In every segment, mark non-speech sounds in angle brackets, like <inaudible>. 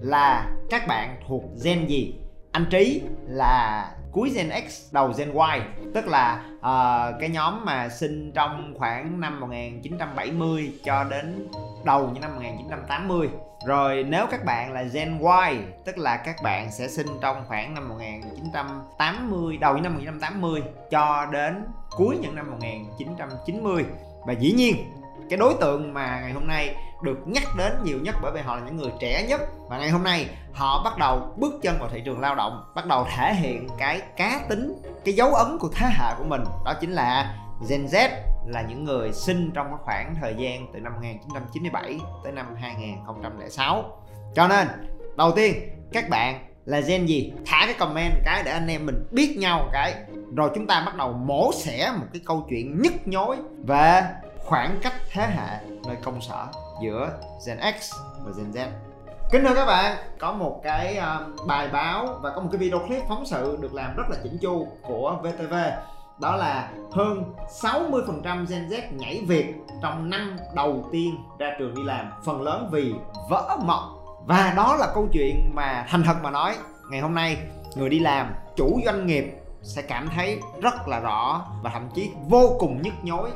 là các bạn thuộc gen gì? Anh Trí là cuối Gen X đầu Gen Y. Tức là uh, cái nhóm mà sinh trong khoảng năm 1970 cho đến đầu những năm 1980 rồi nếu các bạn là Gen Y tức là các bạn sẽ sinh trong khoảng năm 1980 đầu những năm 1980 cho đến cuối những năm 1990 và dĩ nhiên cái đối tượng mà ngày hôm nay được nhắc đến nhiều nhất bởi vì họ là những người trẻ nhất. Và ngày hôm nay họ bắt đầu bước chân vào thị trường lao động, bắt đầu thể hiện cái cá tính, cái dấu ấn của thế hệ của mình. Đó chính là Gen Z là những người sinh trong cái khoảng thời gian từ năm 1997 tới năm 2006 cho nên, đầu tiên, các bạn là gen gì? Thả cái comment cái để anh em mình biết nhau cái. Rồi chúng ta bắt đầu mổ xẻ một cái câu chuyện nhức nhối về khoảng cách thế hệ nơi công sở giữa Gen X và Gen Z. Kính thưa các bạn, có một cái um, bài báo và có một cái video clip phóng sự được làm rất là chỉnh chu của VTV đó là hơn 60% Gen Z nhảy việc trong năm đầu tiên ra trường đi làm phần lớn vì vỡ mộng và đó là câu chuyện mà thành thật mà nói ngày hôm nay người đi làm chủ doanh nghiệp sẽ cảm thấy rất là rõ và thậm chí vô cùng nhức nhối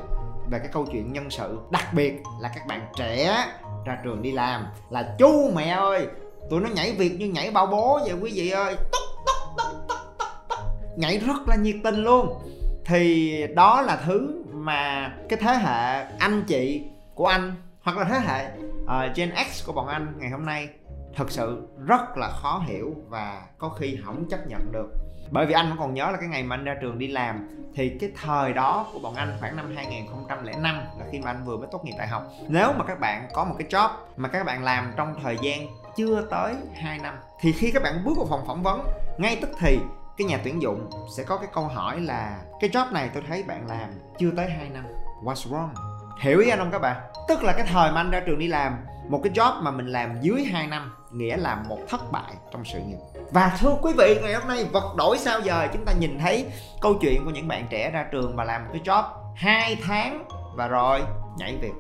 về cái câu chuyện nhân sự đặc biệt là các bạn trẻ ra trường đi làm là chú mẹ ơi tụi nó nhảy việc như nhảy bao bố vậy quý vị ơi. Túc, túc, túc, túc, túc, nhảy rất là nhiệt tình luôn. Thì đó là thứ mà cái thế hệ anh chị của anh hoặc là thế hệ uh, Gen X của bọn anh ngày hôm nay thật sự rất là khó hiểu và có khi không chấp nhận được bởi vì anh vẫn còn nhớ là cái ngày mà anh ra trường đi làm, thì cái thời đó của bọn anh khoảng năm 2005 là khi mà anh vừa mới tốt nghiệp đại học. Nếu mà các bạn có một cái job mà các bạn làm trong thời gian chưa tới 2 năm, thì khi các bạn bước vào phòng phỏng vấn, ngay tức thì cái nhà tuyển dụng sẽ có cái câu hỏi là, cái job này tôi thấy bạn làm chưa tới 2 năm. What's wrong? Hiểu ý anh không các bạn? Tức là cái thời mà anh ra trường đi làm, một cái job mà mình làm dưới 2 năm nghĩa là một thất bại trong sự nghiệp. Và thưa quý vị, ngày hôm nay vật đổi sao giờ? Chúng ta nhìn thấy câu chuyện của những bạn trẻ ra trường mà làm một cái job 2 tháng và rồi nhảy việc.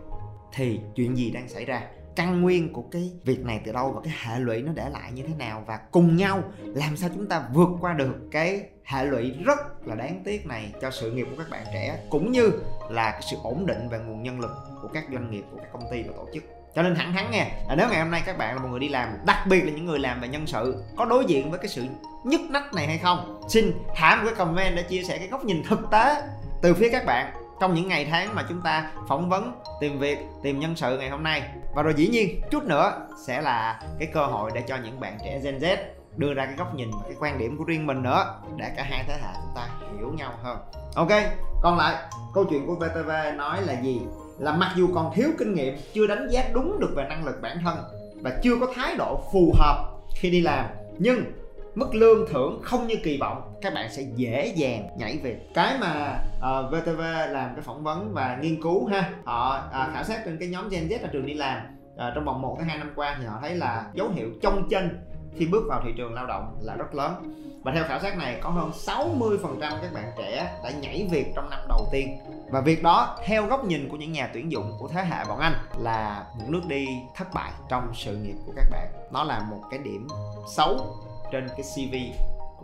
Thì chuyện gì đang xảy ra? Căn nguyên của cái việc này từ đâu và cái hệ lụy nó để lại như thế nào? Và cùng nhau làm sao chúng ta vượt qua được cái hệ lụy rất là đáng tiếc này cho sự nghiệp của các bạn trẻ, cũng như là cái sự ổn định về nguồn nhân lực của các doanh nghiệp, của các công ty và tổ chức cho nên thẳng thắn nha, là nếu ngày hôm nay các bạn là một người đi làm, đặc biệt là những người làm về nhân sự, có đối diện với cái sự nhức nách này hay không, xin thả một cái comment để chia sẻ cái góc nhìn thực tế từ phía các bạn trong những ngày tháng mà chúng ta phỏng vấn, tìm việc, tìm nhân sự ngày hôm nay. Và rồi dĩ nhiên, chút nữa sẽ là cái cơ hội để cho những bạn trẻ Gen Z đưa ra cái góc nhìn và cái quan điểm của riêng mình nữa, để cả hai thế hệ chúng ta hiểu nhau hơn. Ok, còn lại, câu chuyện của VTV nói là gì? Là mặc dù còn thiếu kinh nghiệm chưa đánh giá đúng được về năng lực bản thân và chưa có thái độ phù hợp khi đi làm nhưng mức lương thưởng không như kỳ vọng các bạn sẽ dễ dàng nhảy việc. Cái mà ờ, uh, VTV làm cái phỏng vấn và nghiên cứu ha họ uh, khảo sát trên cái nhóm Gen Z ở trường đi làm uh, trong vòng 1 tới 2 năm qua thì họ thấy là dấu hiệu trong chân khi bước vào thị trường lao động là rất lớn. Và theo khảo sát này, có hơn 60% các bạn trẻ đã nhảy việc trong năm đầu tiên. Và việc đó, theo góc nhìn của những nhà tuyển dụng của thế hệ bọn anh, là một nước đi thất bại trong sự nghiệp của các bạn. Nó là một cái điểm xấu trên cái CV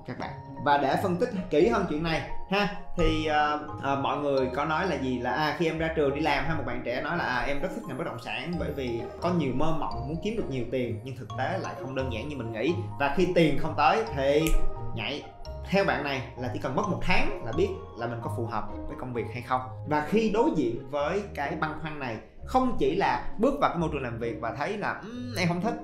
của các bạn. Và để phân tích kỹ hơn chuyện này ha thì uh, uh, mọi người có nói là gì? Là à, khi em ra trường đi làm ha một bạn trẻ nói là à, em rất thích ngành bất động sản bởi vì có nhiều mơ mộng muốn kiếm được nhiều tiền nhưng thực tế lại không đơn giản như mình nghĩ. Và khi tiền không tới thì nhảy. Theo bạn này là chỉ cần mất một tháng là biết là mình có phù hợp với công việc hay không. Và khi đối diện với cái băn khoăn này không chỉ là bước vào cái môi trường làm việc và thấy là um, em không thích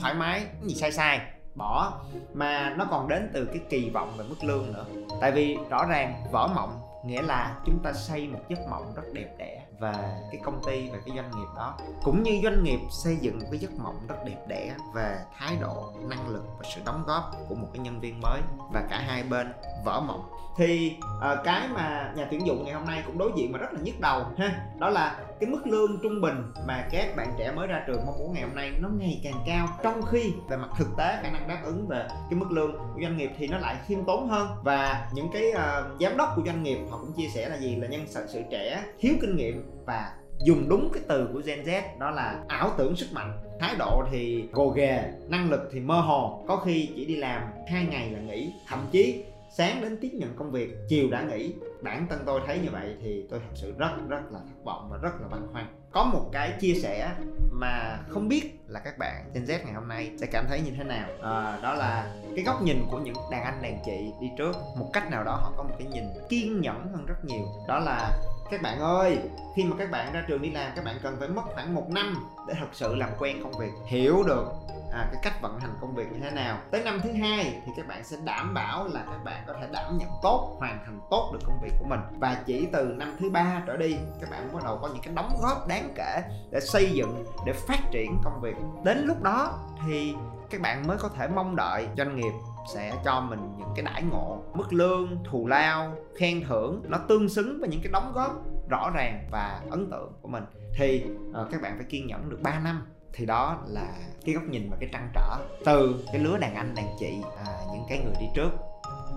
thoải mái cái gì sai sai bỏ. Mà nó còn đến từ cái kỳ vọng về mức lương nữa. Tại vì rõ ràng vỡ mộng nghĩa là chúng ta xây một giấc mộng rất đẹp đẽ về cái công ty và cái doanh nghiệp đó cũng như doanh nghiệp xây dựng một cái giấc mộng rất đẹp đẽ về thái độ năng lực và sự đóng góp của một cái nhân viên mới và cả hai bên vỡ mộng. Thì uh, cái mà nhà tuyển dụng ngày hôm nay cũng đối diện mà rất là nhức đầu ha đó là cái mức lương trung bình mà các bạn trẻ mới ra trường mong muốn ngày hôm nay nó ngày càng cao. Trong khi về mặt thực tế khả năng đáp ứng về cái mức lương của doanh nghiệp thì nó lại khiêm tốn hơn. Và những cái uh, giám đốc của doanh nghiệp họ cũng chia sẻ là gì? Là nhân sự sự trẻ thiếu kinh nghiệm và dùng đúng cái từ của Gen Z đó là ảo tưởng sức mạnh. Thái độ thì gồ ghề năng lực thì mơ hồ. Có khi chỉ đi làm hai ngày là nghỉ. Thậm chí sáng đến tiếp nhận công việc chiều đã nghỉ. Bản thân tôi thấy như vậy thì tôi thật sự rất rất là thất vọng và rất là băn khoăn. Có một cái chia sẻ mà không biết là các bạn Gen Z ngày hôm nay sẽ cảm thấy như thế nào. À, đó là cái góc nhìn của những đàn anh đàn chị đi trước. Một cách nào đó họ có một cái nhìn kiên nhẫn hơn rất nhiều. Đó là các bạn ơi khi mà các bạn ra trường đi làm các bạn cần phải mất khoảng một năm để thật sự làm quen công việc. Hiểu được à, cái cách vận hành công việc như thế nào. Tới năm thứ hai thì các bạn sẽ đảm bảo là các bạn có thể đảm nhận tốt hoàn thành tốt được công việc của mình. Và chỉ từ năm thứ ba trở đi các bạn bắt đầu có những cái đóng góp đáng kể để xây dựng để phát triển công việc. Đến lúc đó thì các bạn mới có thể mong đợi doanh nghiệp sẽ cho mình những cái đãi ngộ mức lương thù lao khen thưởng nó tương xứng với những cái đóng góp rõ ràng và ấn tượng của mình. Thì uh, các bạn phải kiên nhẫn được 3 năm. Thì đó là cái góc nhìn và cái trăn trở từ cái lứa đàn anh đàn chị à, những cái người đi trước.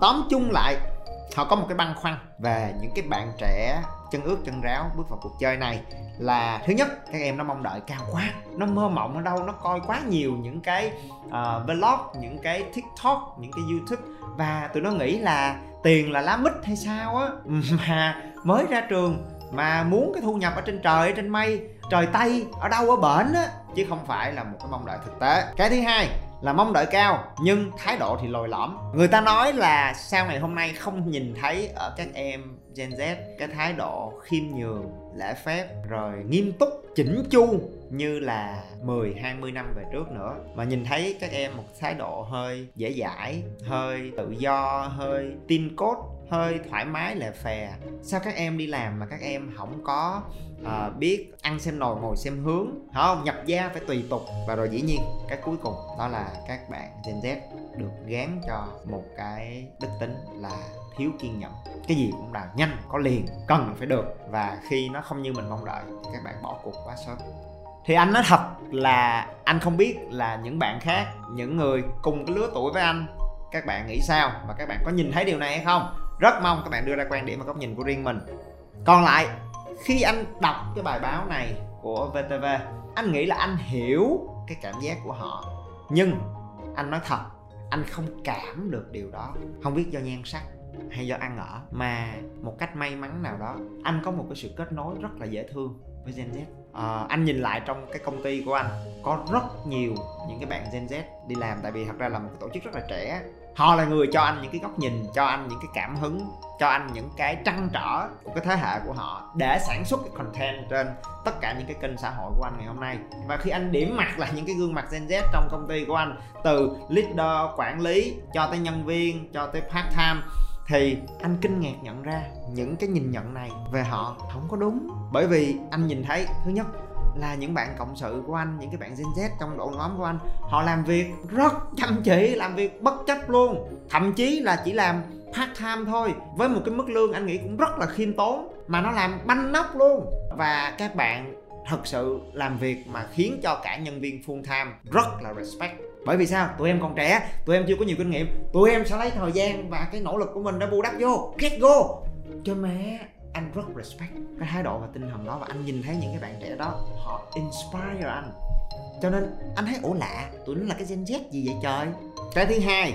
Tóm chung lại họ có một cái băn khoăn về những cái bạn trẻ chân ướt chân ráo bước vào cuộc chơi này là thứ nhất các em nó mong đợi cao quá nó mơ mộng ở đâu nó coi quá nhiều những cái uh, vlog những cái tiktok những cái youtube. Và tụi nó nghĩ là tiền là lá mít hay sao á. <laughs> Mà mới ra trường mà muốn cái thu nhập ở trên trời ở trên mây trời tây ở đâu ở bển á chứ không phải là một cái mong đợi thực tế. Cái thứ hai là mong đợi cao nhưng thái độ thì lồi lõm. Người ta nói là sau ngày hôm nay không nhìn thấy ở các em Gen Z, cái thái độ khiêm nhường, lễ phép, rồi nghiêm túc, chỉnh chu như là 10 20 năm về trước nữa. Mà nhìn thấy các em một thái độ hơi dễ dãi, hơi tự do, hơi tin cốt hơi thoải mái lệ phè sao các em đi làm mà các em không có uh, biết ăn xem nồi ngồi xem hướng? Không? Nhập gia phải tùy tục. Và rồi dĩ nhiên cái cuối cùng đó là các bạn Gen Z được gán cho một cái đức tính là thiếu kiên nhẫn. Cái gì cũng là nhanh có liền cần phải được. Và khi nó không như mình mong đợi thì các bạn bỏ cuộc quá sớm. Thì anh nói thật là anh không biết là những bạn khác những người cùng cái lứa tuổi với anh các bạn nghĩ sao? Và các bạn có nhìn thấy điều này hay không? Rất mong các bạn đưa ra quan điểm và góc nhìn của riêng mình. Còn lại khi anh đọc cái bài báo này của VTV anh nghĩ là anh hiểu cái cảm giác của họ. Nhưng anh nói thật anh không cảm được điều đó. Không biết do nhan sắc hay do ăn ở mà một cách may mắn nào đó anh có một cái sự kết nối rất là dễ thương với Gen Z. À, anh nhìn lại trong cái công ty của anh có rất nhiều những cái bạn Gen Z đi làm tại vì thật ra là một cái tổ chức rất là trẻ họ là người cho anh những cái góc nhìn, cho anh những cái cảm hứng, cho anh những cái trăn trở của cái thế hệ của họ để sản xuất cái content trên tất cả những cái kênh xã hội của anh ngày hôm nay. Và khi anh điểm mặt là những cái gương mặt Gen Z trong công ty của anh, từ leader, quản lý cho tới nhân viên, cho tới part time, thì anh kinh ngạc nhận ra những cái nhìn nhận này về họ không có đúng. Bởi vì anh nhìn thấy, thứ nhất là những bạn cộng sự của anh, những cái bạn Gen Z trong đội nhóm của anh. Họ làm việc rất chăm chỉ, làm việc bất chấp luôn. Thậm chí là chỉ làm part time thôi. Với một cái mức lương anh nghĩ cũng rất là khiêm tốn, mà nó làm banh nóc luôn. Và các bạn thật sự làm việc mà khiến cho cả nhân viên full time rất là respect. Bởi vì sao? Tụi em còn trẻ, tụi em chưa có nhiều kinh nghiệm. Tụi em sẽ lấy thời gian và cái nỗ lực của mình để bù đắp vô. Get go! Cho mẹ! Anh rất respect cái thái độ và tinh thần đó và anh nhìn thấy những cái bạn trẻ đó, họ inspire anh. Cho nên anh thấy, ủa, lạ, tụi nó là cái gen z gì vậy trời? Cái thứ hai,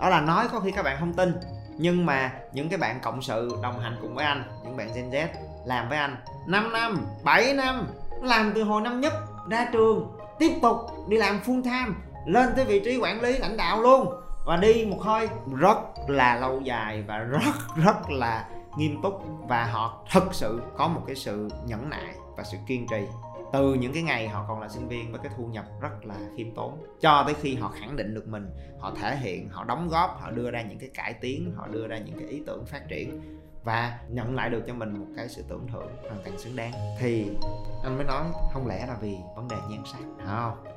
đó là nói có khi các bạn không tin, nhưng mà những cái bạn cộng sự đồng hành cùng với anh, những bạn gen z làm với anh 5 năm 7 năm, làm từ hồi năm nhất, ra trường, tiếp tục đi làm full time, lên tới vị trí quản lý, lãnh đạo luôn. Và đi một hơi rất là lâu dài và rất rất là nghiêm túc và họ thực sự có một cái sự nhẫn nại và sự kiên trì. Từ những cái ngày họ còn là sinh viên với cái thu nhập rất là khiêm tốn, cho tới khi họ khẳng định được mình, họ thể hiện, họ đóng góp, họ đưa ra những cái cải tiến, họ đưa ra những cái ý tưởng phát triển và nhận lại được cho mình một cái sự tưởng thưởng hoàn toàn xứng đáng. Thì anh mới nói không lẽ là vì vấn đề nhan sắc không?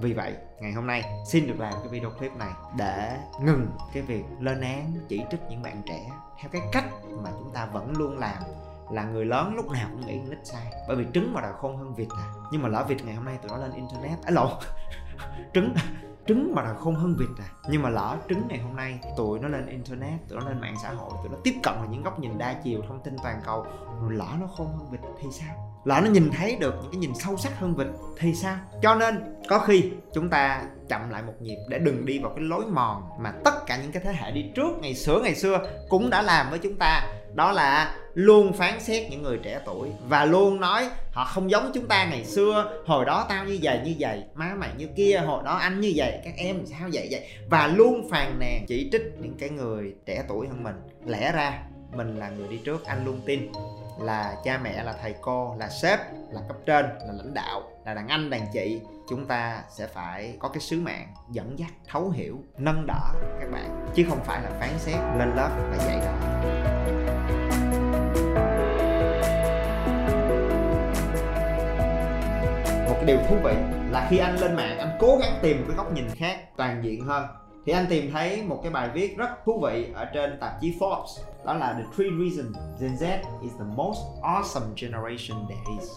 Vì vậy, ngày hôm nay, xin được làm cái video clip này để ngừng cái việc lên án, chỉ trích những bạn trẻ theo cái cách mà chúng ta vẫn luôn làm, là người lớn lúc nào cũng nghĩ nít sai. Bởi vì trứng mà đòi khôn hơn vịt à nhưng mà lỡ vịt ngày hôm nay tụi nó lên internet ấy lộn <laughs> trứng trứng mà là khôn hơn vịt à nhưng mà lỡ trứng ngày hôm nay tụi nó lên internet, tụi nó lên mạng xã hội, tụi nó tiếp cận vào những góc nhìn đa chiều thông tin toàn cầu, rồi lỡ nó khôn hơn vịt thì sao? Lỡ nó nhìn thấy được những cái nhìn sâu sắc hơn vịt thì sao? Cho nên, có khi chúng ta chậm lại một nhịp để đừng đi vào cái lối mòn mà tất cả những cái thế hệ đi trước, ngày xưa ngày xưa cũng đã làm với chúng ta đó là luôn phán xét những người trẻ tuổi và luôn nói, họ không giống chúng ta ngày xưa, hồi đó tao như vậy như vậy, má mày như kia, hồi đó anh như vậy, các em sao vậy vậy. Và luôn phàn nàn, chỉ trích những cái người trẻ tuổi hơn mình. Lẽ ra, mình là người đi trước, anh luôn tin là cha mẹ, là thầy cô, là sếp, là cấp trên, là lãnh đạo, là đàn anh, đàn chị, chúng ta sẽ phải có cái sứ mạng dẫn dắt, thấu hiểu, nâng đỡ các bạn, chứ không phải là phán xét lên lớp và dạy đỡ cái điều thú vị là khi anh lên mạng, anh cố gắng tìm một cái góc nhìn khác, toàn diện hơn. Thì anh tìm thấy một cái bài viết rất thú vị ở trên tạp chí Forbes, đó là The Three Reasons Gen Z is the most awesome generation there is.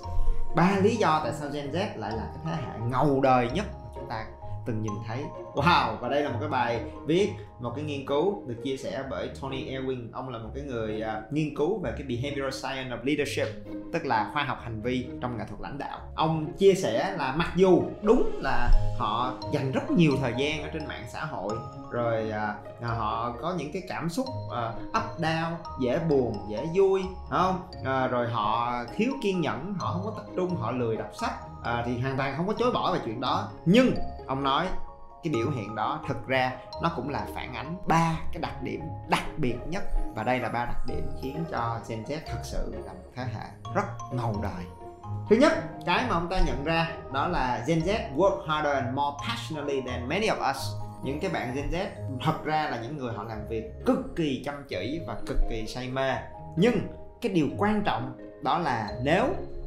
Ba lý do tại sao Gen Z lại là cái thế hệ ngầu đời nhất của chúng ta từng nhìn thấy. Wow và đây là một cái bài viết một cái nghiên cứu được chia sẻ bởi Tony Ewing ông là một cái người uh, nghiên cứu về cái behavioral science of leadership tức là khoa học hành vi trong nghệ thuật lãnh đạo. Ông chia sẻ là mặc dù đúng là họ dành rất nhiều thời gian ở trên mạng xã hội rồi uh, họ có những cái cảm xúc uh, up down dễ buồn dễ vui không? Uh, rồi họ thiếu kiên nhẫn họ không có tập trung họ lười đọc sách uh, thì hoàn toàn không có chối bỏ về chuyện đó. Nhưng ông nói, cái biểu hiện đó thực ra nó cũng là phản ánh ba cái đặc điểm đặc biệt nhất. Và đây là ba đặc điểm khiến cho Gen Z thật sự là một thế hệ rất ngầu đời. Thứ nhất, cái mà ông ta nhận ra đó là Gen Z work harder and more passionately than many of us. Những cái bạn Gen Z thật ra là những người họ làm việc cực kỳ chăm chỉ và cực kỳ say mê. Nhưng cái điều quan trọng đó là nếu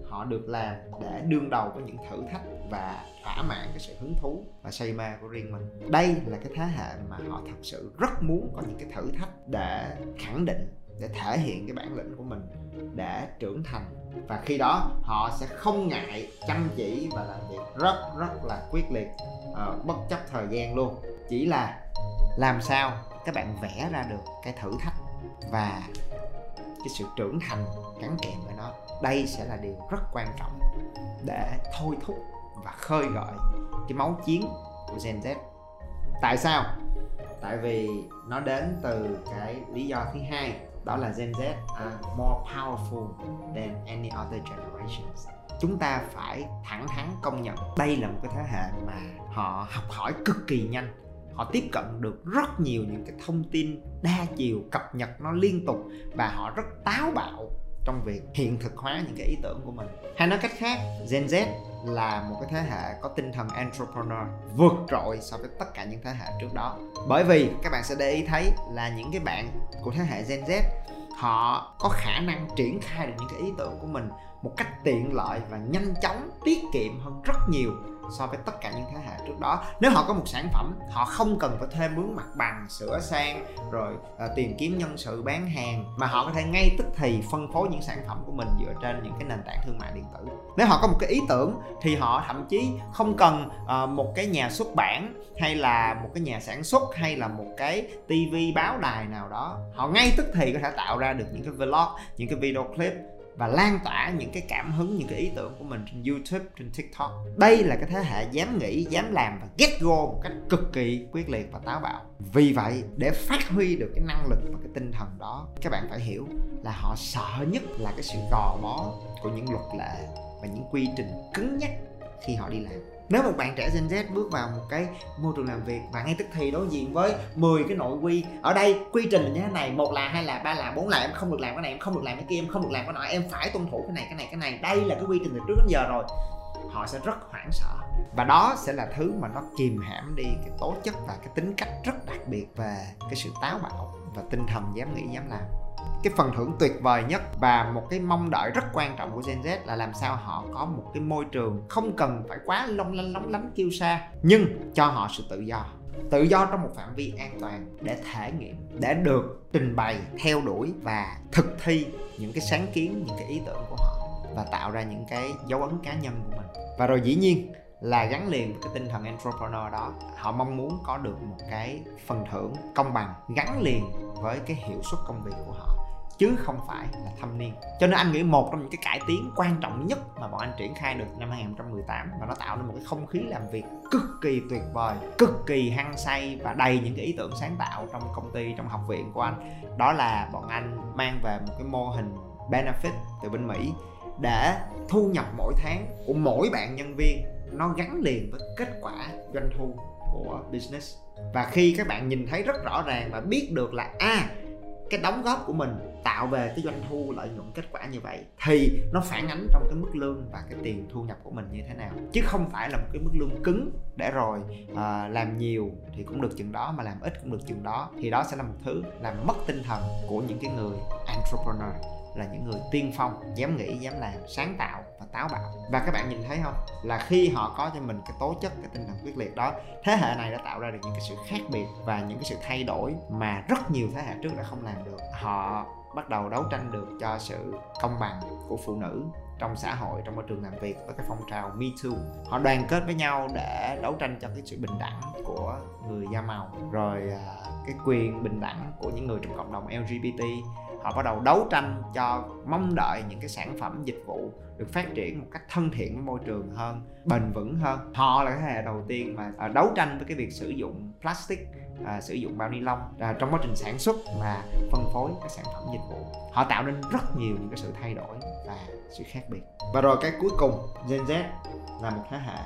họ được làm để đương đầu với những thử thách và thỏa mãn cái sự hứng thú và say mê của riêng mình. Đây là cái thế hệ mà họ thật sự rất muốn có những cái thử thách để khẳng định để thể hiện cái bản lĩnh của mình để trưởng thành. Và khi đó họ sẽ không ngại chăm chỉ và làm việc rất rất là quyết liệt uh, bất chấp thời gian luôn. Chỉ là làm sao các bạn vẽ ra được cái thử thách và cái sự trưởng thành gắn kèm với nó đây sẽ là điều rất quan trọng để thôi thúc và khơi gợi cái máu chiến của Gen Z. Tại sao? Tại vì nó đến từ cái lý do thứ hai, đó là Gen Z are more powerful than any other generations. Chúng ta phải thẳng thắn công nhận đây là một cái thế hệ mà họ học hỏi cực kỳ nhanh. Họ tiếp cận được rất nhiều những cái thông tin đa chiều, cập nhật nó liên tục và họ rất táo bạo trong việc hiện thực hóa những cái ý tưởng của mình. Hay nói cách khác, Gen Z là một cái thế hệ có tinh thần entrepreneur vượt trội so với tất cả những thế hệ trước đó. Bởi vì các bạn sẽ để ý thấy là những cái bạn của thế hệ Gen Z, họ có khả năng triển khai được những cái ý tưởng của mình một cách tiện lợi và nhanh chóng, tiết kiệm hơn rất nhiều so với tất cả những thế hệ trước đó. Nếu họ có một sản phẩm họ không cần phải thuê mướn mặt bằng sửa sang rồi uh, tìm kiếm nhân sự bán hàng mà họ có thể ngay tức thì phân phối những sản phẩm của mình dựa trên những cái nền tảng thương mại điện tử. Nếu họ có một cái ý tưởng thì họ thậm chí không cần uh, một cái nhà xuất bản hay là một cái nhà sản xuất hay là một cái tivi báo đài nào đó. Họ ngay tức thì có thể tạo ra được những cái vlog những cái video clip và lan tỏa những cái cảm hứng, những cái ý tưởng của mình trên YouTube, trên TikTok. Đây là cái thế hệ dám nghĩ, dám làm và get go một cách cực kỳ quyết liệt và táo bạo. Vì vậy, để phát huy được cái năng lực và cái tinh thần đó, các bạn phải hiểu là họ sợ nhất là cái sự gò bó của những luật lệ và những quy trình cứng nhắc khi họ đi làm nếu một bạn trẻ Gen Z bước vào một cái môi trường làm việc và ngay tức thì đối diện với 10 cái nội quy ở đây, quy trình là như thế này, một là, hai là, ba là, bốn là, em không được làm cái này, em không được làm cái kia, em không được làm cái nọ, em phải tuân thủ cái này cái này cái này. Đây là cái quy trình từ trước đến giờ rồi. Họ sẽ rất hoảng sợ. Và đó sẽ là thứ mà nó kìm hãm đi cái tố chất và cái tính cách rất đặc biệt về cái sự táo bạo và tinh thần dám nghĩ, dám làm cái phần thưởng tuyệt vời nhất và một cái mong đợi rất quan trọng của Gen Z là làm sao họ có một cái môi trường không cần phải quá long lanh, lóng lánh kêu xa nhưng cho họ sự tự do. Tự do trong một phạm vi an toàn để thể nghiệm, để được trình bày, theo đuổi và thực thi những cái sáng kiến, những cái ý tưởng của họ và tạo ra những cái dấu ấn cá nhân của mình. Và rồi dĩ nhiên là gắn liền với cái tinh thần entrepreneur đó, họ mong muốn có được một cái phần thưởng công bằng gắn liền với cái hiệu suất công việc của họ chứ không phải là thâm niên. Cho nên anh nghĩ một trong những cái cải tiến quan trọng nhất mà bọn anh triển khai được năm 2018 và nó tạo nên một cái không khí làm việc cực kỳ tuyệt vời cực kỳ hăng say và đầy những cái ý tưởng sáng tạo trong công ty trong học viện của anh. Đó là bọn anh mang về một cái mô hình benefit từ bên Mỹ để thu nhập mỗi tháng của mỗi bạn nhân viên. Nó gắn liền với kết quả doanh thu của business. Và khi các bạn nhìn thấy rất rõ ràng và biết được là a à, cái đóng góp của mình tạo về cái doanh thu lợi nhuận kết quả như vậy thì nó phản ánh trong cái mức lương và cái tiền thu nhập của mình như thế nào. Chứ không phải là một cái mức lương cứng để rồi à, làm nhiều thì cũng được chừng đó mà làm ít cũng được chừng đó. Thì đó sẽ là một thứ làm mất tinh thần của những cái người entrepreneur là những người tiên phong dám nghĩ dám làm sáng tạo và táo bạo. Và các bạn nhìn thấy không? Là khi họ có cho mình cái tố chất, cái tinh thần quyết liệt đó, thế hệ này đã tạo ra được những cái sự khác biệt và những cái sự thay đổi mà rất nhiều thế hệ trước đã không làm được. Họ bắt đầu đấu tranh được cho sự công bằng của phụ nữ trong xã hội, trong môi trường làm việc với cái phong trào Me Too. Họ đoàn kết với nhau để đấu tranh cho cái sự bình đẳng của người da màu, rồi à, cái quyền bình đẳng của những người trong cộng đồng LGBT họ bắt đầu đấu tranh cho mong đợi những cái sản phẩm dịch vụ được phát triển một cách thân thiện với môi trường hơn bền vững hơn. Họ là cái thế hệ đầu tiên mà à, đấu tranh với cái việc sử dụng plastic à, sử dụng bao ni lông à, trong quá trình sản xuất và phân phối các sản phẩm dịch vụ. Họ tạo nên rất nhiều những cái sự thay đổi và sự khác biệt. Và rồi cái cuối cùng Gen Z là một thế hệ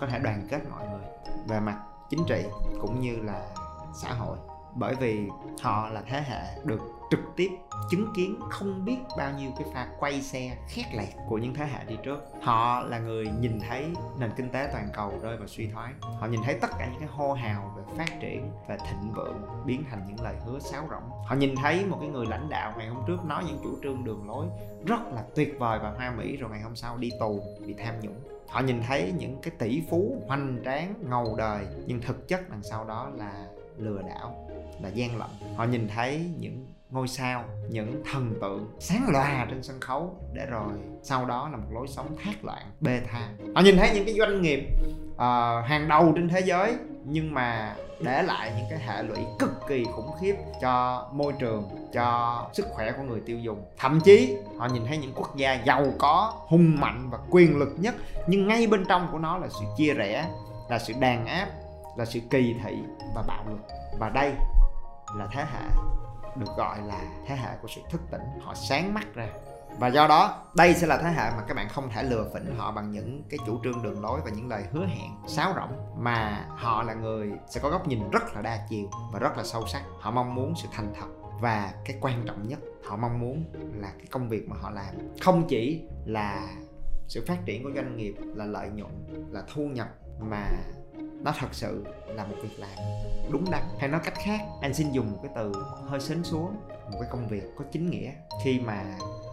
có thể đoàn kết mọi người về mặt chính trị cũng như là xã hội. Bởi vì họ là thế hệ được trực tiếp chứng kiến không biết bao nhiêu cái pha quay xe khét lẹt của những thế hệ đi trước. Họ là người nhìn thấy nền kinh tế toàn cầu rơi vào suy thoái. Họ nhìn thấy tất cả những cái hô hào về phát triển và thịnh vượng biến thành những lời hứa sáo rỗng. Họ nhìn thấy một cái người lãnh đạo ngày hôm trước nói những chủ trương đường lối rất là tuyệt vời và hoa mỹ rồi ngày hôm sau đi tù vì tham nhũng. Họ nhìn thấy những cái tỷ phú hoành tráng, ngầu đời, nhưng thực chất đằng sau đó là lừa đảo, là gian lận. Họ nhìn thấy những ngôi sao những thần tượng sáng loà trên sân khấu. Để rồi sau đó là một lối sống thác loạn bê tha. Họ nhìn thấy những cái doanh nghiệp uh, hàng đầu trên thế giới nhưng mà để lại những cái hệ lụy cực kỳ khủng khiếp cho môi trường cho sức khỏe của người tiêu dùng. Thậm chí họ nhìn thấy những quốc gia giàu có hùng mạnh và quyền lực nhất nhưng ngay bên trong của nó là sự chia rẽ là sự đàn áp là sự kỳ thị và bạo lực. Và đây là thế hệ được gọi là thế hệ của sự thức tỉnh, họ sáng mắt ra. Và do đó, đây sẽ là thế hệ mà các bạn không thể lừa phỉnh họ bằng những cái chủ trương đường lối và những lời hứa hẹn sáo rỗng, mà họ là người sẽ có góc nhìn rất là đa chiều và rất là sâu sắc. Họ mong muốn sự thành thật và cái quan trọng nhất, họ mong muốn là cái công việc mà họ làm không chỉ là sự phát triển của doanh nghiệp, là lợi nhuận, là thu nhập mà nó thật sự là một việc làm đúng đắn. Hay nói cách khác anh xin dùng một cái từ hơi sến xuống, một cái công việc có chính nghĩa. Khi mà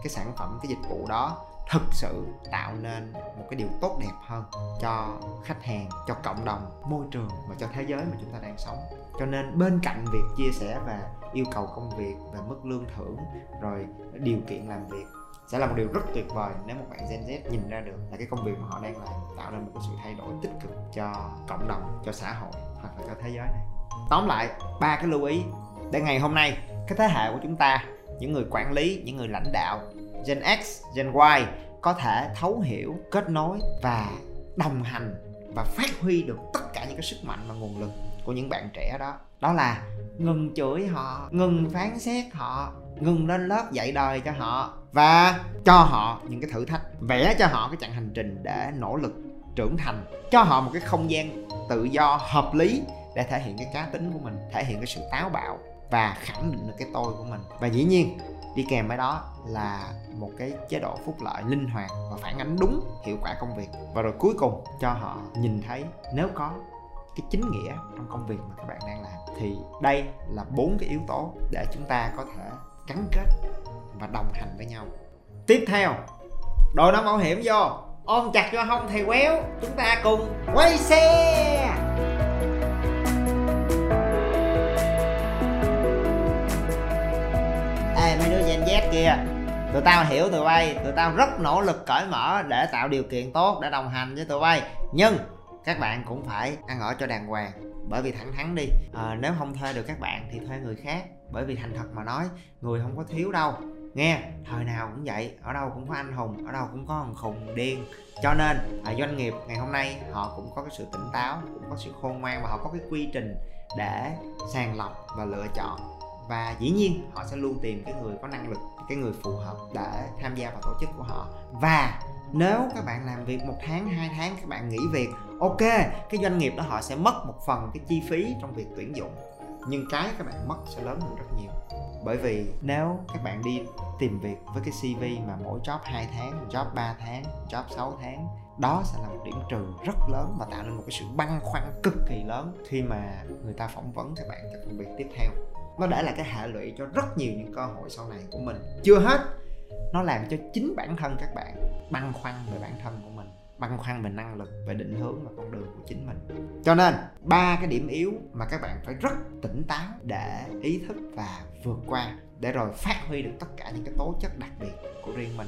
cái sản phẩm, cái dịch vụ đó thực sự tạo nên một cái điều tốt đẹp hơn cho khách hàng, cho cộng đồng, môi trường và cho thế giới mà chúng ta đang sống. Cho nên bên cạnh việc chia sẻ và yêu cầu công việc và mức lương thưởng, rồi điều kiện làm việc sẽ là một điều rất tuyệt vời nếu một bạn Gen Z nhìn ra được là cái công việc mà họ đang làm tạo ra một cái sự thay đổi tích cực cho cộng đồng, cho xã hội hoặc là cho thế giới này. Tóm lại, ba cái lưu ý để ngày hôm nay, cái thế hệ của chúng ta, những người quản lý, những người lãnh đạo Gen X, Gen Y có thể thấu hiểu, kết nối và đồng hành và phát huy được tất cả những cái sức mạnh và nguồn lực của những bạn trẻ đó. Đó là ngừng chửi họ, ngừng phán xét họ, ngừng lên lớp dạy đời cho họ và cho họ những cái thử thách, vẽ cho họ cái chặng hành trình để nỗ lực trưởng thành, cho họ một cái không gian tự do hợp lý để thể hiện cái cá tính của mình, thể hiện cái sự táo bạo và khẳng định được cái tôi của mình. Và dĩ nhiên, đi kèm với đó là một cái chế độ phúc lợi linh hoạt và phản ánh đúng hiệu quả công việc. Và rồi cuối cùng, cho họ nhìn thấy nếu có cái chính nghĩa trong công việc mà các bạn đang làm. Thì đây là bốn cái yếu tố để chúng ta có thể gắn kết và đồng hành với nhau. Tiếp theo, đội nón bảo hiểm vô. Ôm chặt cho hông thầy quéo. Chúng ta cùng quay xe. Ê, mấy đứa gen z kia, tụi tao hiểu tụi bay. Tụi tao rất nỗ lực cởi mở để tạo điều kiện tốt để đồng hành với tụi bay. Nhưng các bạn cũng phải ăn ở cho đàng hoàng bởi vì thẳng thắn đi. À, nếu không thuê được các bạn thì thuê người khác bởi vì thành thật mà nói người không có thiếu đâu. Nghe thời nào cũng vậy ở đâu cũng có anh hùng ở đâu cũng có thằng khùng điên. Cho nên à, doanh nghiệp ngày hôm nay họ cũng có cái sự tỉnh táo cũng có sự khôn ngoan và họ có cái quy trình để sàng lọc và lựa chọn và dĩ nhiên họ sẽ luôn tìm cái người có năng lực cái người phù hợp để tham gia vào tổ chức của họ. Và nếu các bạn làm việc một tháng hai tháng các bạn nghỉ việc ok cái doanh nghiệp đó họ sẽ mất một phần cái chi phí trong việc tuyển dụng. Nhưng cái các bạn mất sẽ lớn hơn rất nhiều. Bởi vì nếu các bạn đi tìm việc với cái CV mà mỗi job 2 tháng, job 3 tháng, job 6 tháng đó sẽ là một điểm trừ rất lớn và tạo nên một cái sự băn khoăn cực kỳ lớn. Khi mà người ta phỏng vấn các bạn cho công việc tiếp theo nó đã là cái hệ lụy cho rất nhiều những cơ hội sau này của mình. Chưa hết, nó làm cho chính bản thân các bạn băn khoăn về bản thân của mình, băn khoăn về năng lực, về định hướng và con đường của chính mình. Cho nên, ba cái điểm yếu mà các bạn phải rất tỉnh táo để ý thức và vượt qua để rồi phát huy được tất cả những cái tố chất đặc biệt của riêng mình.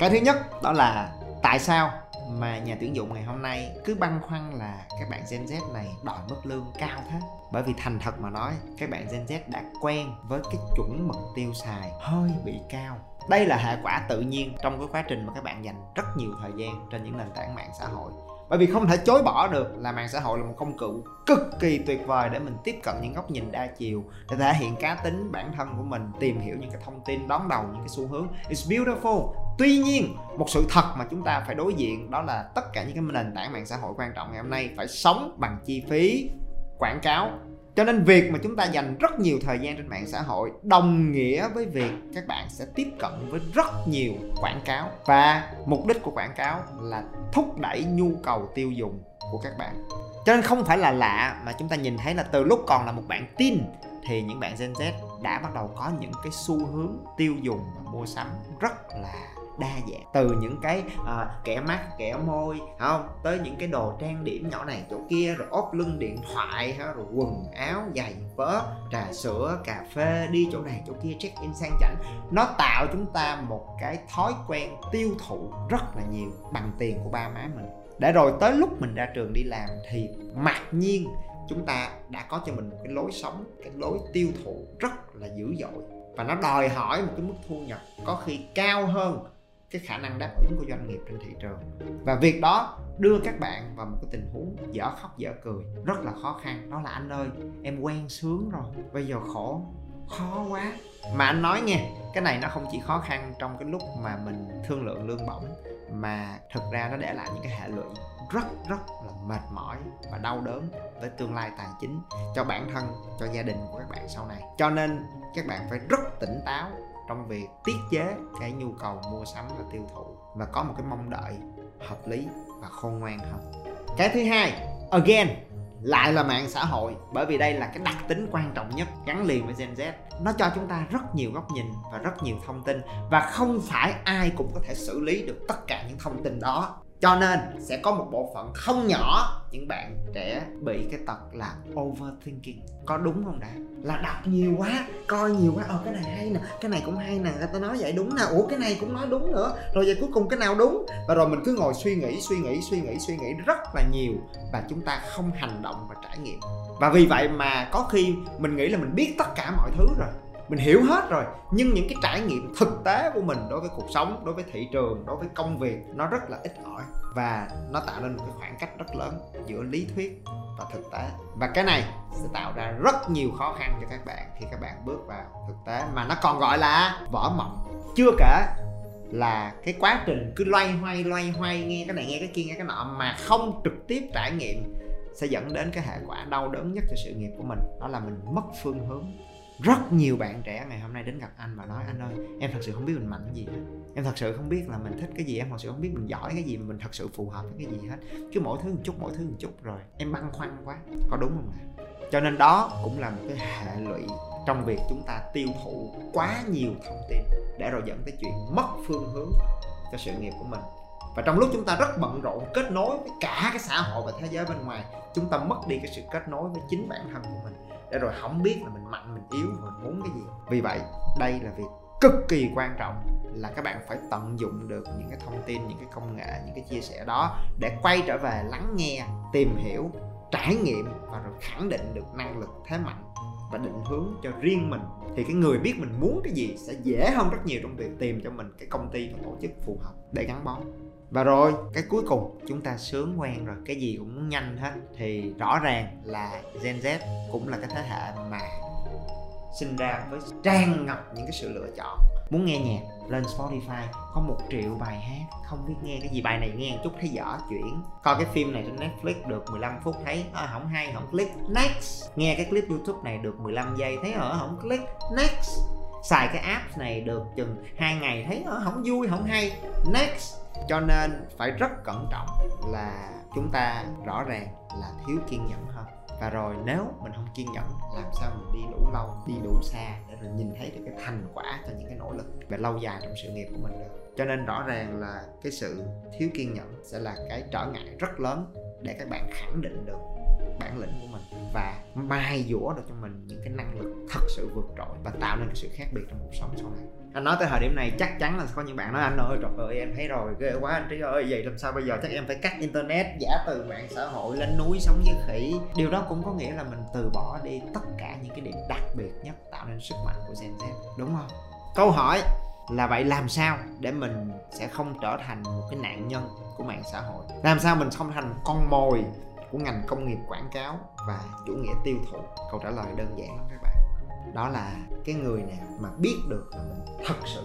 Cái thứ nhất đó là tại sao mà nhà tuyển dụng ngày hôm nay cứ băn khoăn là các bạn Gen Z này đòi mức lương cao thế? Bởi vì thành thật mà nói, các bạn Gen Z đã quen với cái chuẩn mực tiêu xài hơi bị cao. Đây là hệ quả tự nhiên trong cái quá trình mà các bạn dành rất nhiều thời gian trên những nền tảng mạng xã hội. Bởi vì không thể chối bỏ được là mạng xã hội là một công cụ cực kỳ tuyệt vời để mình tiếp cận những góc nhìn đa chiều, để thể hiện cá tính bản thân của mình, tìm hiểu những cái thông tin đón đầu những cái xu hướng. It's beautiful tuy nhiên, một sự thật mà chúng ta phải đối diện đó là tất cả những cái nền tảng mạng xã hội quan trọng ngày hôm nay phải sống bằng chi phí quảng cáo. Cho nên việc mà chúng ta dành rất nhiều thời gian trên mạng xã hội đồng nghĩa với việc các bạn sẽ tiếp cận với rất nhiều quảng cáo. Và mục đích của quảng cáo là thúc đẩy nhu cầu tiêu dùng của các bạn. Cho nên không phải là lạ mà chúng ta nhìn thấy là từ lúc còn là một bạn tin thì những bạn Gen Z đã bắt đầu có những cái xu hướng tiêu dùng và mua sắm rất là đa dạng. Từ những cái à, kẻ mắt kẻ môi không? Tới những cái đồ trang điểm nhỏ này chỗ kia rồi ốp lưng điện thoại ha, rồi quần áo giày vớ trà sữa cà phê đi chỗ này chỗ kia check in sang chảnh. Nó tạo chúng ta một cái thói quen tiêu thụ rất là nhiều bằng tiền của ba má mình. Để rồi tới lúc mình ra trường đi làm thì mặc nhiên chúng ta đã có cho mình một cái lối sống cái lối tiêu thụ rất là dữ dội. Và nó đòi hỏi một cái mức thu nhập có khi cao hơn cái khả năng đáp ứng của doanh nghiệp trên thị trường. Và việc đó đưa các bạn vào một cái tình huống dở khóc dở cười, rất là khó khăn. Đó là anh ơi, em quen sướng rồi, bây giờ khổ, khó quá. Mà anh nói nghe cái này nó không chỉ khó khăn trong cái lúc mà mình thương lượng lương bổng, mà thực ra nó để lại những cái hệ lụy rất rất là mệt mỏi và đau đớn với tương lai tài chính cho bản thân, cho gia đình của các bạn sau này. Cho nên các bạn phải rất tỉnh táo trong việc tiết chế cái nhu cầu mua sắm và tiêu thụ và có một cái mong đợi hợp lý và khôn ngoan hơn. Cái thứ hai, again, lại là mạng xã hội, bởi vì đây là cái đặc tính quan trọng nhất gắn liền với Gen Z. Nó cho chúng ta rất nhiều góc nhìn và rất nhiều thông tin và không phải ai cũng có thể xử lý được tất cả những thông tin đó cho nên sẽ có một bộ phận không nhỏ, những bạn trẻ bị cái tật là overthinking. Có đúng không đã là đọc nhiều quá, coi nhiều quá. Ờ cái này hay nè, cái này cũng hay nè. Người ta nói vậy đúng nè. Ủa, cái này cũng nói đúng nữa. Rồi vậy cuối cùng cái nào đúng? Và rồi mình cứ ngồi suy nghĩ suy nghĩ suy nghĩ suy nghĩ rất là nhiều và chúng ta không hành động và trải nghiệm. Và vì vậy mà có khi mình nghĩ là mình biết tất cả mọi thứ rồi mình hiểu hết rồi. Nhưng những cái trải nghiệm thực tế của mình đối với cuộc sống, đối với thị trường, đối với công việc, nó rất là ít ỏi và nó tạo nên một cái khoảng cách rất lớn giữa lý thuyết và thực tế. Và cái này sẽ tạo ra rất nhiều khó khăn cho các bạn khi các bạn bước vào thực tế. Mà nó còn gọi là vỏ mộng. Chưa kể là cái quá trình cứ loay hoay loay hoay, nghe cái này, nghe cái kia, nghe cái nọ mà không trực tiếp trải nghiệm sẽ dẫn đến cái hệ quả đau đớn nhất cho sự nghiệp của mình. Đó là mình mất phương hướng rất nhiều bạn trẻ ngày hôm nay đến gặp anh và nói anh ơi em thật sự không biết mình mạnh gì hết. Em thật sự không biết là mình thích cái gì em thật sự không biết mình giỏi cái gì mình thật sự phù hợp với cái gì hết. Cứ mỗi thứ một chút mỗi thứ một chút rồi em băn khoăn quá. Có đúng không ạ? Cho nên đó cũng là một cái hệ lụy trong việc chúng ta tiêu thụ quá nhiều thông tin để rồi dẫn tới chuyện mất phương hướng cho sự nghiệp của mình. Và trong lúc chúng ta rất bận rộn kết nối với cả cái xã hội và thế giới bên ngoài chúng ta mất đi cái sự kết nối với chính bản thân của mình để rồi không biết là mình mạnh, mình yếu, mình muốn cái gì. Vì vậy, đây là việc cực kỳ quan trọng là các bạn phải tận dụng được những cái thông tin, những cái công nghệ, những cái chia sẻ đó để quay trở về lắng nghe, tìm hiểu, trải nghiệm và rồi khẳng định được năng lực, thế mạnh và định hướng cho riêng mình. Thì cái người biết mình muốn cái gì sẽ dễ hơn rất nhiều trong việc tìm cho mình cái công ty và tổ chức phù hợp để gắn bó và rồi cái cuối cùng chúng ta sướng quen rồi. Cái gì cũng nhanh hết. Thì rõ ràng là Gen Z cũng là cái thế hệ mà sinh ra với tràn ngập những cái sự lựa chọn. Muốn nghe nhạc lên Spotify có một triệu bài hát không biết nghe cái gì. Bài này nghe một chút thấy dở chuyển. Coi cái phim này trên Netflix được 15 phút thấy à, không hay không click. Next. Nghe cái clip YouTube này được 15 giây thấy ở không click. Next. Xài cái app này được chừng hai ngày thấy ở không vui không hay. Next cho nên phải rất cẩn trọng là chúng ta rõ ràng là thiếu kiên nhẫn hơn và rồi nếu mình không kiên nhẫn, làm sao mình đi đủ lâu, đi đủ xa để rồi nhìn thấy được cái thành quả cho những cái nỗ lực về lâu dài trong sự nghiệp của mình được. Cho nên rõ ràng là cái sự thiếu kiên nhẫn sẽ là cái trở ngại rất lớn để các bạn khẳng định được bản lĩnh của mình và mai dũa được cho mình những cái năng lực thật sự vượt trội và tạo nên cái sự khác biệt trong cuộc sống sau này. Anh nói tới thời điểm này, chắc chắn là có những bạn nói, anh ơi, trời ơi, em thấy rồi, ghê quá, anh trí ơi, vậy làm sao bây giờ? Chắc em phải cắt internet, giả từ mạng xã hội lên núi sống với khỉ. Điều đó cũng có nghĩa là mình từ bỏ đi tất cả những cái điểm đặc biệt nhất tạo nên sức mạnh của Gen Z, đúng không? Câu hỏi là vậy làm sao để mình sẽ không trở thành một cái nạn nhân của mạng xã hội? Làm sao mình không thành con mồi của ngành công nghiệp quảng cáo và chủ nghĩa tiêu thụ? Câu trả lời đơn giản lắm các bạn đó là cái người nào mà biết được là mình thật sự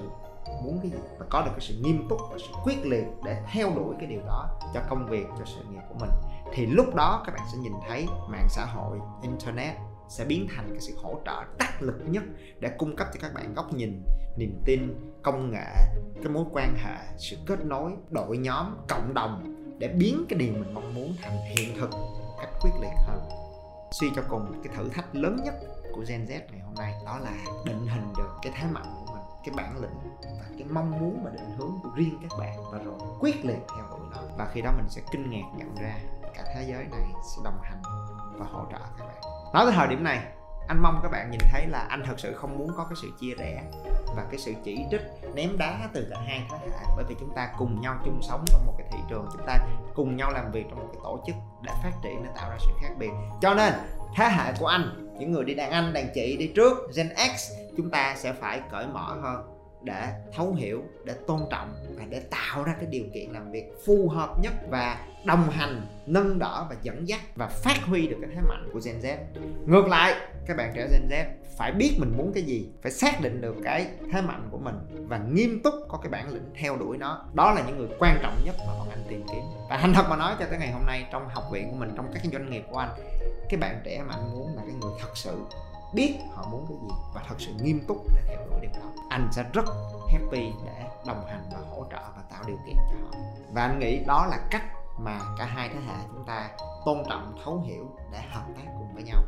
muốn cái gì và có được cái sự nghiêm túc và sự quyết liệt để theo đuổi cái điều đó cho công việc, cho sự nghiệp của mình. Thì lúc đó các bạn sẽ nhìn thấy mạng xã hội, internet sẽ biến thành cái sự hỗ trợ tác lực nhất để cung cấp cho các bạn góc nhìn, niềm tin, công nghệ, cái mối quan hệ, sự kết nối, đội nhóm, cộng đồng để biến cái điều mình mong muốn thành hiện thực, cách quyết liệt hơn. Suy cho cùng cái thử thách lớn nhất của Gen Z ngày hôm nay, đó là định hình được cái thế mạnh của mình, cái bản lĩnh và cái mong muốn và định hướng của riêng các bạn. Và rồi quyết liệt theo đuổi nó. Và khi đó mình sẽ kinh ngạc nhận ra cả thế giới này sẽ đồng hành và hỗ trợ các bạn. Nói tới thời điểm này, anh mong các bạn nhìn thấy là anh thật sự không muốn có cái sự chia rẽ và cái sự chỉ trích, ném đá từ cả hai thế hệ. Bởi vì chúng ta cùng nhau chung sống trong một cái thị trường, chúng ta cùng nhau làm việc trong một cái tổ chức để phát triển để tạo ra sự khác biệt. Cho nên, thế hệ của anh những người đi đàn anh, đàn chị đi trước, gen x, chúng ta sẽ phải cởi mở hơn để thấu hiểu, để tôn trọng và để tạo ra cái điều kiện làm việc phù hợp nhất và đồng hành, nâng đỡ và dẫn dắt và phát huy được cái thế mạnh của Gen Z. Ngược lại, các bạn trẻ Gen Z phải biết mình muốn cái gì, phải xác định được cái thế mạnh của mình và nghiêm túc có cái bản lĩnh theo đuổi nó. Đó là những người quan trọng nhất mà bọn anh tìm kiếm. Và thành thật mà nói, cho tới ngày hôm nay, trong học viện của mình, trong các doanh nghiệp của anh, cái bạn trẻ mà anh muốn là cái người thật sự biết họ muốn cái gì và thật sự nghiêm túc để theo đuổi điều đó. Anh sẽ rất happy để đồng hành và hỗ trợ và tạo điều kiện cho họ. Và anh nghĩ đó là cách mà cả hai thế hệ chúng ta tôn trọng, thấu hiểu để hợp tác cùng với nhau.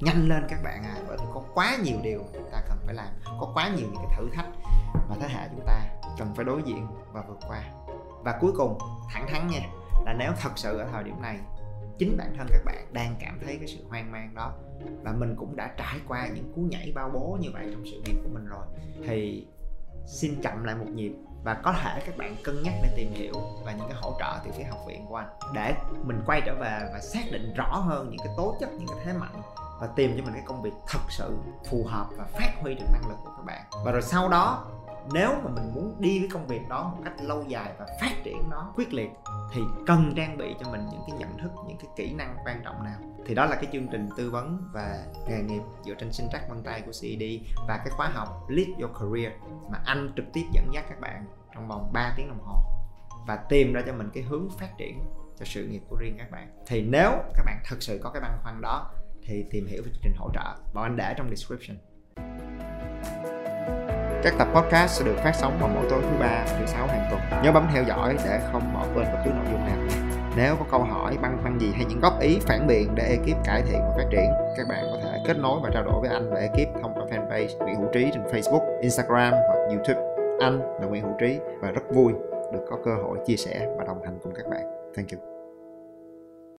Nhanh lên các bạn à bởi vì có quá nhiều điều chúng ta cần phải làm, có quá nhiều những cái thử thách mà thế hệ chúng ta cần phải đối diện và vượt qua. Và cuối cùng, thẳng thắn nha, là nếu thật sự ở thời điểm này chính bản thân các bạn đang cảm thấy cái sự hoang mang đó. Và mình cũng đã trải qua những cú nhảy bao bố như vậy trong sự nghiệp của mình rồi. Thì xin chậm lại một nhịp và có thể các bạn cân nhắc để tìm hiểu và những cái hỗ trợ từ phía học viện của anh để mình quay trở về và xác định rõ hơn những cái tố chất, những cái thế mạnh và tìm cho mình cái công việc thật sự phù hợp và phát huy được năng lực của các bạn. Và rồi sau đó nếu mà mình muốn đi với công việc đó một cách lâu dài và phát triển nó quyết liệt, thì cần trang bị cho mình những cái nhận thức, những cái kỹ năng quan trọng nào? Thì đó là cái chương trình tư vấn và nghề nghiệp dựa trên sinh trắc vân tay của CED và cái khóa học Lead Your Career mà anh trực tiếp dẫn dắt các bạn trong vòng 3 tiếng đồng hồ và tìm ra cho mình cái hướng phát triển cho sự nghiệp của riêng các bạn. Thì nếu các bạn thật sự có cái băn khoăn đó, thì tìm hiểu về chương trình hỗ trợ bọn anh để trong description các tập podcast sẽ được phát sóng vào mỗi tối thứ ba thứ sáu hàng tuần. Nhớ bấm theo dõi để không bỏ quên bất cứ nội dung nào. nếu có câu hỏi băn khoăn gì hay những góp ý phản biện để ekip cải thiện và phát triển các bạn có thể kết nối và trao đổi với anh và ekip thông qua fanpage Nguyễn Hữu Trí trên Facebook, Instagram hoặc YouTube anh là Nguyễn Hữu Trí và rất vui được có cơ hội chia sẻ và đồng hành cùng các bạn. Thank you.